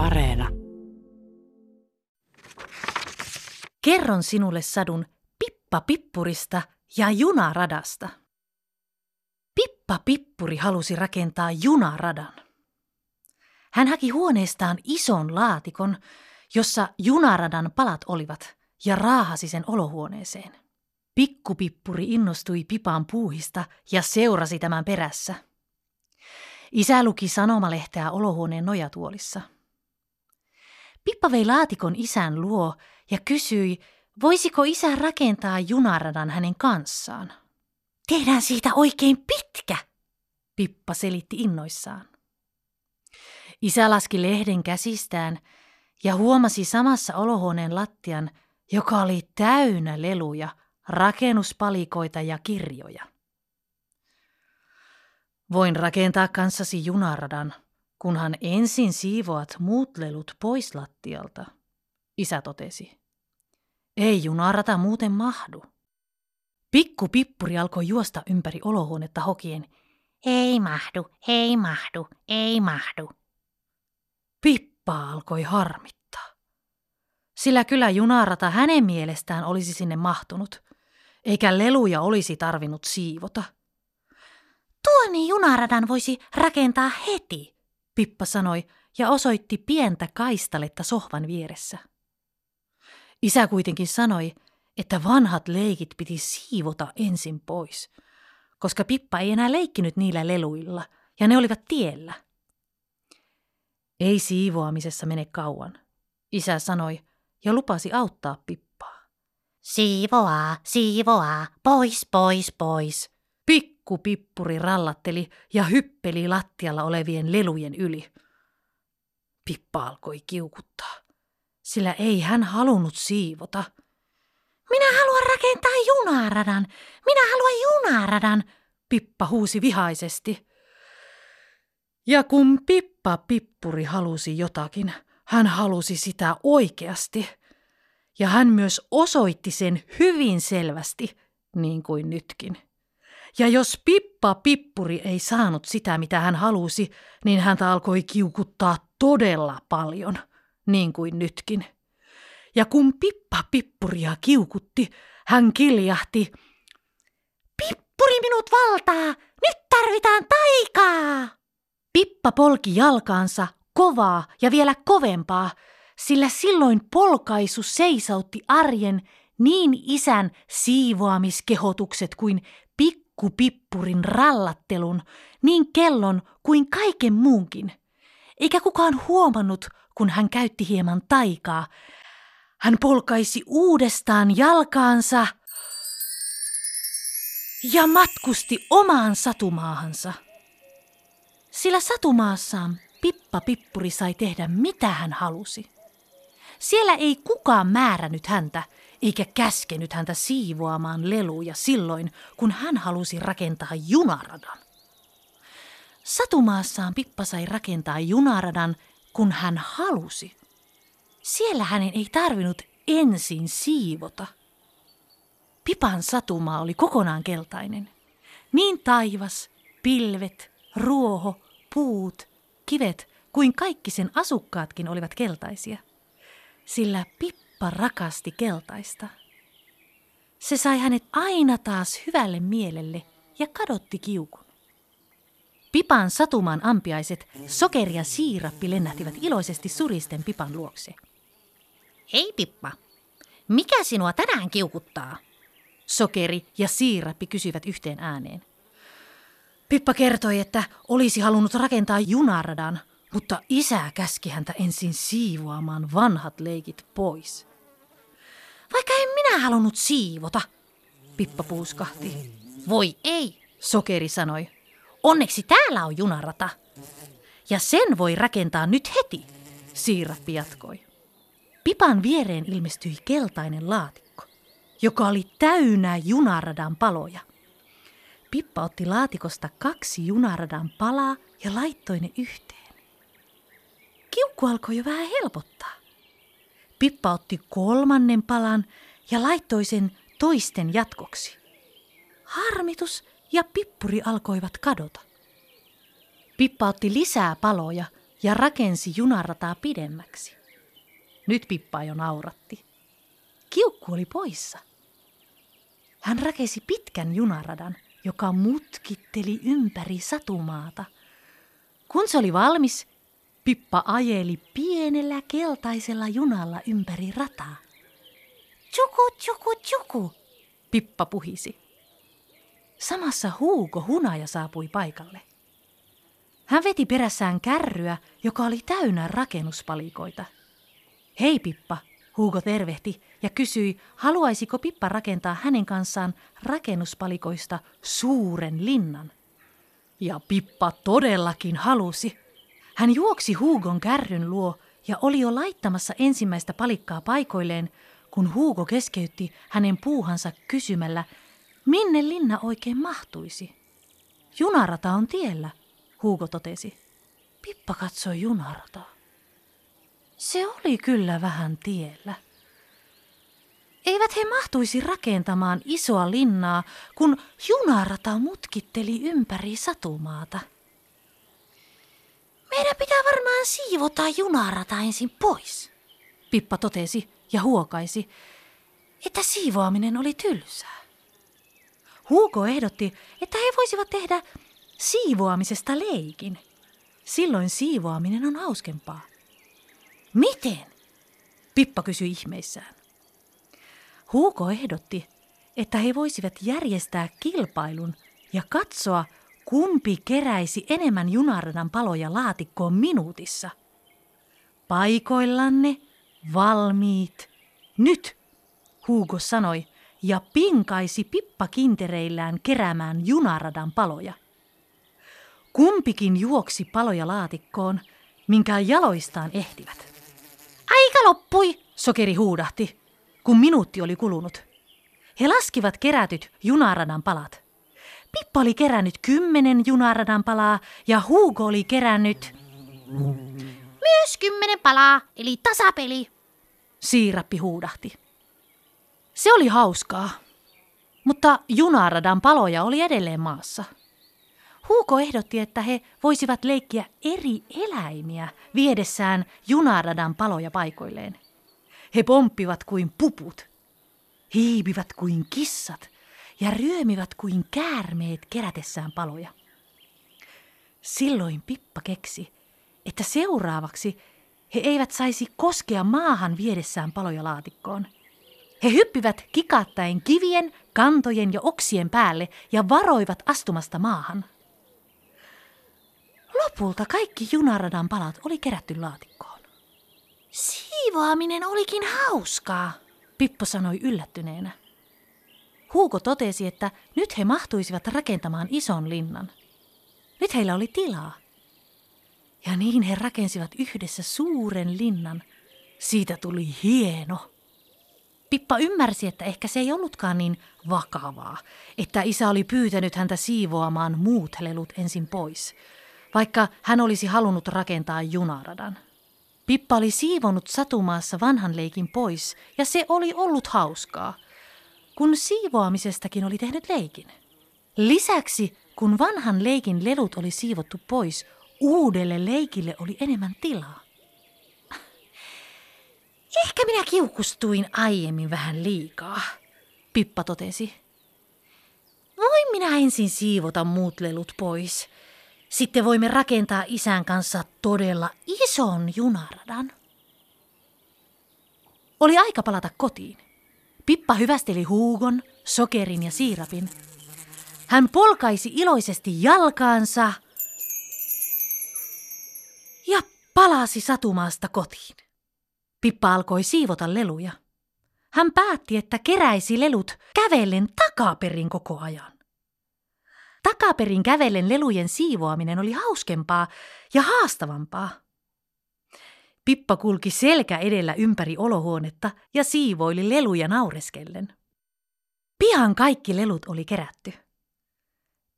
Areena. Kerron sinulle sadun Pippa Pippurista ja junaradasta. Pippa Pippuri halusi rakentaa junaradan. Hän haki huoneestaan ison laatikon, jossa junaradan palat olivat, ja raahasi sen olohuoneeseen. Pikkupippuri innostui Pipan puuhista ja seurasi tämän perässä. Isä luki sanomalehteä olohuoneen nojatuolissa. Pippa vei laatikon isän luo ja kysyi, voisiko isä rakentaa junaradan hänen kanssaan. Tehdään siitä oikein pitkä, Pippa selitti innoissaan. Isä laski lehden käsistään ja huomasi samassa olohuoneen lattian, joka oli täynnä leluja, rakennuspalikoita ja kirjoja. Voin rakentaa kanssasi junaradan, kunhan ensin siivoat muut lelut pois lattialta, isä totesi. Ei junarata muuten mahdu. Pikku pippuri alkoi juosta ympäri olohuonetta hokien. Ei mahdu, ei mahdu, ei mahdu. Pippa alkoi harmittaa. Sillä kyllä junarata hänen mielestään olisi sinne mahtunut, eikä leluja olisi tarvinnut siivota. Tuoni junaradan voisi rakentaa heti, Pippa sanoi ja osoitti pientä kaistaletta sohvan vieressä. Isä kuitenkin sanoi, että vanhat leikit piti siivota ensin pois, koska Pippa ei enää leikkinyt niillä leluilla ja ne olivat tiellä. Ei siivoamisessa mene kauan, isä sanoi ja lupasi auttaa Pippaa. Siivoaa, siivoaa, pois, pois, pois. Pikku pippuri rallatteli ja hyppeli lattialla olevien lelujen yli. Pippa alkoi kiukuttaa, sillä ei hän halunnut siivota. Minä haluan rakentaa junaradan, minä haluan junaradan, Pippa huusi vihaisesti. Ja kun Pippa Pippuri halusi jotakin, hän halusi sitä oikeasti. Ja hän myös osoitti sen hyvin selvästi, niin kuin nytkin. Ja jos Pippa Pippuri ei saanut sitä, mitä hän halusi, niin häntä alkoi kiukuttaa todella paljon, niin kuin nytkin. Ja kun Pippa Pippuria kiukutti, hän kiljahti, Pippuri minut valtaa, nyt tarvitaan taikaa! Pippa polki jalkaansa kovaa ja vielä kovempaa, sillä silloin polkaisu seisautti arjen niin isän siivoamiskehotukset kuin pikkupippurin rallattelun, niin kellon kuin kaiken muunkin. Eikä kukaan huomannut, kun hän käytti hieman taikaa. Hän polkaisi uudestaan jalkaansa ja matkusti omaan satumaahansa. Sillä satumaassaan Pippa Pippuri sai tehdä mitä hän halusi. Siellä ei kukaan määrännyt häntä, eikä käskenyt häntä siivoamaan leluja silloin, kun hän halusi rakentaa junaradan. Satumaassaan Pippa sai rakentaa junaradan, kun hän halusi. Siellä hänen ei tarvinnut ensin siivota. Pipan satumaa oli kokonaan keltainen. Niin taivas, pilvet, ruoho, puut, kivet kuin kaikki sen asukkaatkin olivat keltaisia. Sillä Pippa rakasti keltaista. Se sai hänet aina taas hyvälle mielelle ja kadotti kiukun. Pipan satumaan ampiaiset, sokeri ja siirappi lennähtivät iloisesti suristen Pipan luokse. Hei Pippa, mikä sinua tänään kiukuttaa? Sokeri ja siirappi kysyivät yhteen ääneen. Pippa kertoi, että olisi halunnut rakentaa junaradan, mutta isä käski häntä ensin siivoamaan vanhat leikit pois. Vaikka en minä halunnut siivota, Pippa puuskahti. Voi ei, Sokeri sanoi. Onneksi täällä on junarata. Ja sen voi rakentaa nyt heti, Siirappi jatkoi. Pipan viereen ilmestyi keltainen laatikko, joka oli täynnä junaradan paloja. Pippa otti laatikosta kaksi junaradan palaa ja laittoi ne yhteen. Kiukku alkoi jo vähän helpottaa. Pippa otti kolmannen palan ja laittoi sen toisten jatkoksi. Harmitus ja pippuri alkoivat kadota. Pippa otti lisää paloja ja rakensi junarataa pidemmäksi. Nyt Pippa jo nauratti. Kiukku oli poissa. Hän rakensi pitkän junaradan, joka mutkitteli ympäri satumaata. Kun se oli valmis, Pippa ajeli pienellä keltaisella junalla ympäri rataa. Tjuku, tjuku, tjuku, Pippa puhisi. Samassa Huuko hunaja saapui paikalle. Hän veti perässään kärryä, joka oli täynnä rakennuspalikoita. Hei Pippa, Huuko tervehti ja kysyi, haluaisiko Pippa rakentaa hänen kanssaan rakennuspalikoista suuren linnan. Ja Pippa todellakin halusi. Hän juoksi Huugon kärryn luo ja oli jo laittamassa ensimmäistä palikkaa paikoilleen, kun Huugo keskeytti hänen puuhansa kysymällä, minne linna oikein mahtuisi. Junarata on tiellä, Huugo totesi. Pippa katsoi junarataa. Se oli kyllä vähän tiellä. Eivät he mahtuisi rakentamaan isoa linnaa, kun junarata mutkitteli ympäri satumaata. Meidän pitää varmaan siivota junarata ensin pois, Pippa totesi ja huokaisi, että siivoaminen oli tylsää. Huuko ehdotti, että he voisivat tehdä siivoamisesta leikin. Silloin siivoaminen on hauskempaa. Miten? Pippa kysyi ihmeissään. Huuko ehdotti, että he voisivat järjestää kilpailun ja katsoa, kumpi keräisi enemmän junaradan paloja laatikkoon minuutissa. Paikoillanne, valmiit, nyt, Hugo sanoi ja pinkaisi pippakintereillään keräämään junaradan paloja. Kumpikin juoksi paloja laatikkoon, minkä jaloistaan ehtivät. Aika loppui, sokeri huudahti, kun minuutti oli kulunut. He laskivat kerätyt junaradan palat. Pippa oli kerännyt kymmenen junaradan palaa ja Hugo oli kerännyt... Myös kymmenen palaa, eli tasapeli, siirappi huudahti. Se oli hauskaa, mutta junaradan paloja oli edelleen maassa. Huuko ehdotti, että he voisivat leikkiä eri eläimiä viedessään junaradan paloja paikoilleen. He pomppivat kuin puput, hiipivät kuin kissat ja ryömivät kuin käärmeet kerätessään paloja. Silloin Pippa keksi, että seuraavaksi he eivät saisi koskea maahan viedessään paloja laatikkoon. He hyppivät kikattaen kivien, kantojen ja oksien päälle ja varoivat astumasta maahan. Lopulta kaikki junaradan palat oli kerätty laatikkoon. Siivoaminen olikin hauskaa, Pippo sanoi yllättyneenä. Huuko totesi, että nyt he mahtuisivat rakentamaan ison linnan. Nyt heillä oli tilaa. Ja niin he rakensivat yhdessä suuren linnan. Siitä tuli hieno. Pippa ymmärsi, että ehkä se ei ollutkaan niin vakavaa, että isä oli pyytänyt häntä siivoamaan muut lelut ensin pois, vaikka hän olisi halunnut rakentaa junaradan. Pippa oli siivonut satumaassa vanhan leikin pois, ja se oli ollut hauskaa, kun siivoamisestakin oli tehnyt leikin. Lisäksi, kun vanhan leikin lelut oli siivottu pois, uudelle leikille oli enemmän tilaa. Ehkä minä kiukustuin aiemmin vähän liikaa, Pippa totesi. Voin minä ensin siivota muut lelut pois. Sitten voimme rakentaa isän kanssa todella ison junaradan. Oli aika palata kotiin. Pippa hyvästeli huugon, sokerin ja siirapin. Hän polkaisi iloisesti jalkaansa ja palasi satumaasta kotiin. Pippa alkoi siivota leluja. Hän päätti, että keräisi lelut kävellen takaperin koko ajan. Takaperin kävellen lelujen siivoaminen oli hauskempaa ja haastavampaa. Pippa kulki selkä edellä ympäri olohuonetta ja siivoili leluja naureskellen. Pian kaikki lelut oli kerätty.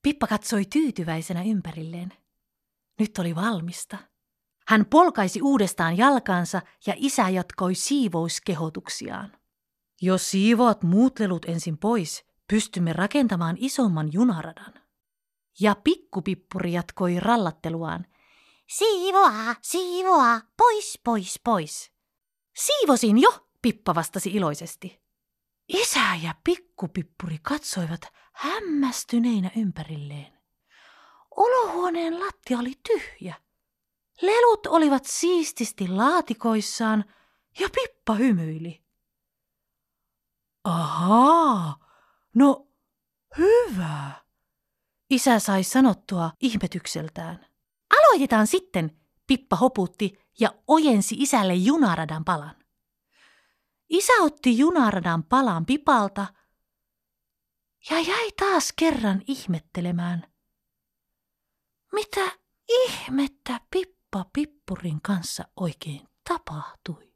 Pippa katsoi tyytyväisenä ympärilleen. Nyt oli valmista. Hän polkaisi uudestaan jalkansa ja isä jatkoi siivouskehotuksiaan. Jos siivoat muut lelut ensin pois, pystymme rakentamaan isomman junaradan. Ja pikkupippuri jatkoi rallatteluaan. Siivoa, siivoa, pois, pois, pois. Siivosin jo, Pippa vastasi iloisesti. Isä ja pikkupippuri katsoivat hämmästyneinä ympärilleen. Olohuoneen lattia oli tyhjä. Lelut olivat siististi laatikoissaan ja Pippa hymyili. Ahaa, no hyvä. Isä sai sanottua ihmetykseltään. Aloitetaan sitten, Pippa hoputti ja ojensi isälle junaradan palan. Isä otti junaradan palan Pipalta ja jäi taas kerran ihmettelemään. Mitä ihmettä Pippa Pippurin kanssa oikein tapahtui?